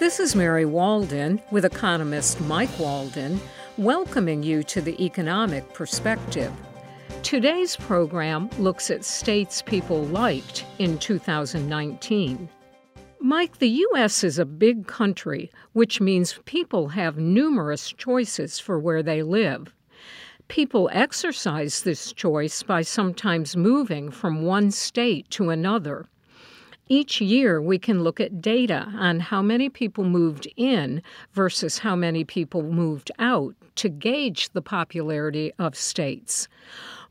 This is Mary Walden with economist Mike Walden, welcoming you to the economic perspective. Today's program looks at states people liked in 2019. Mike, the U.S. is a big country, which means people have numerous choices for where they live. People exercise this choice by sometimes moving from one state to another. Each year, we can look at data on how many people moved in versus how many people moved out to gauge the popularity of states.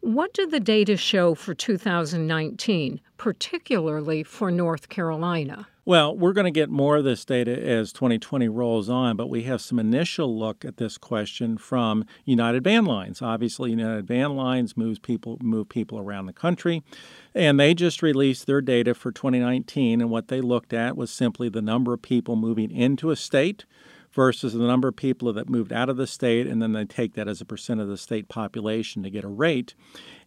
What do the data show for 2019, particularly for North Carolina? Well, we're going to get more of this data as 2020 rolls on, but we have some initial look at this question from United Van Lines. Obviously, United Van Lines moves people move people around the country, and they just released their data for 2019 and what they looked at was simply the number of people moving into a state versus the number of people that moved out of the state, and then they take that as a percent of the state population to get a rate.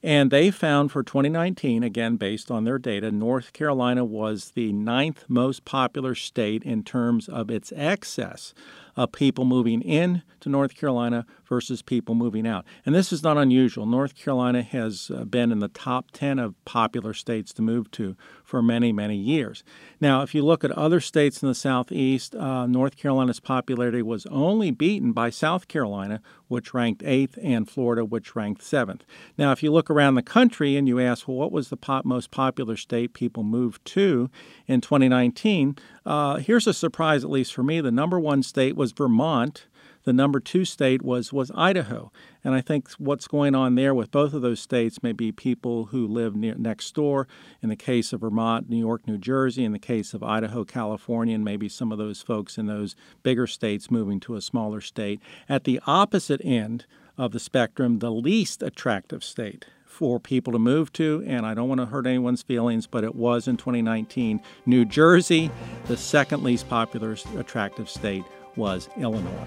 And they found for 2019, again based on their data, North Carolina was the ninth most popular state in terms of its excess of people moving in to North Carolina versus people moving out. And this is not unusual. North Carolina has uh, been in the top 10 of popular states to move to for many, many years. Now, if you look at other states in the Southeast, uh, North Carolina's popularity was only beaten by South Carolina, which ranked eighth, and Florida, which ranked seventh. Now, if you look around the country and you ask, well, what was the pop- most popular state people moved to in 2019? Uh, here's a surprise, at least for me. The number one state was Vermont. The number two state was was Idaho, and I think what's going on there with both of those states may be people who live near next door. In the case of Vermont, New York, New Jersey. In the case of Idaho, California, and maybe some of those folks in those bigger states moving to a smaller state. At the opposite end of the spectrum, the least attractive state for people to move to, and I don't want to hurt anyone's feelings, but it was in 2019. New Jersey, the second least popular attractive state, was Illinois.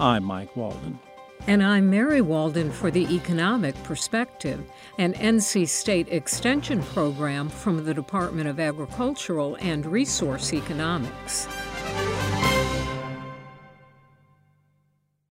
I'm Mike Walden. And I'm Mary Walden for the Economic Perspective, an NC State Extension program from the Department of Agricultural and Resource Economics.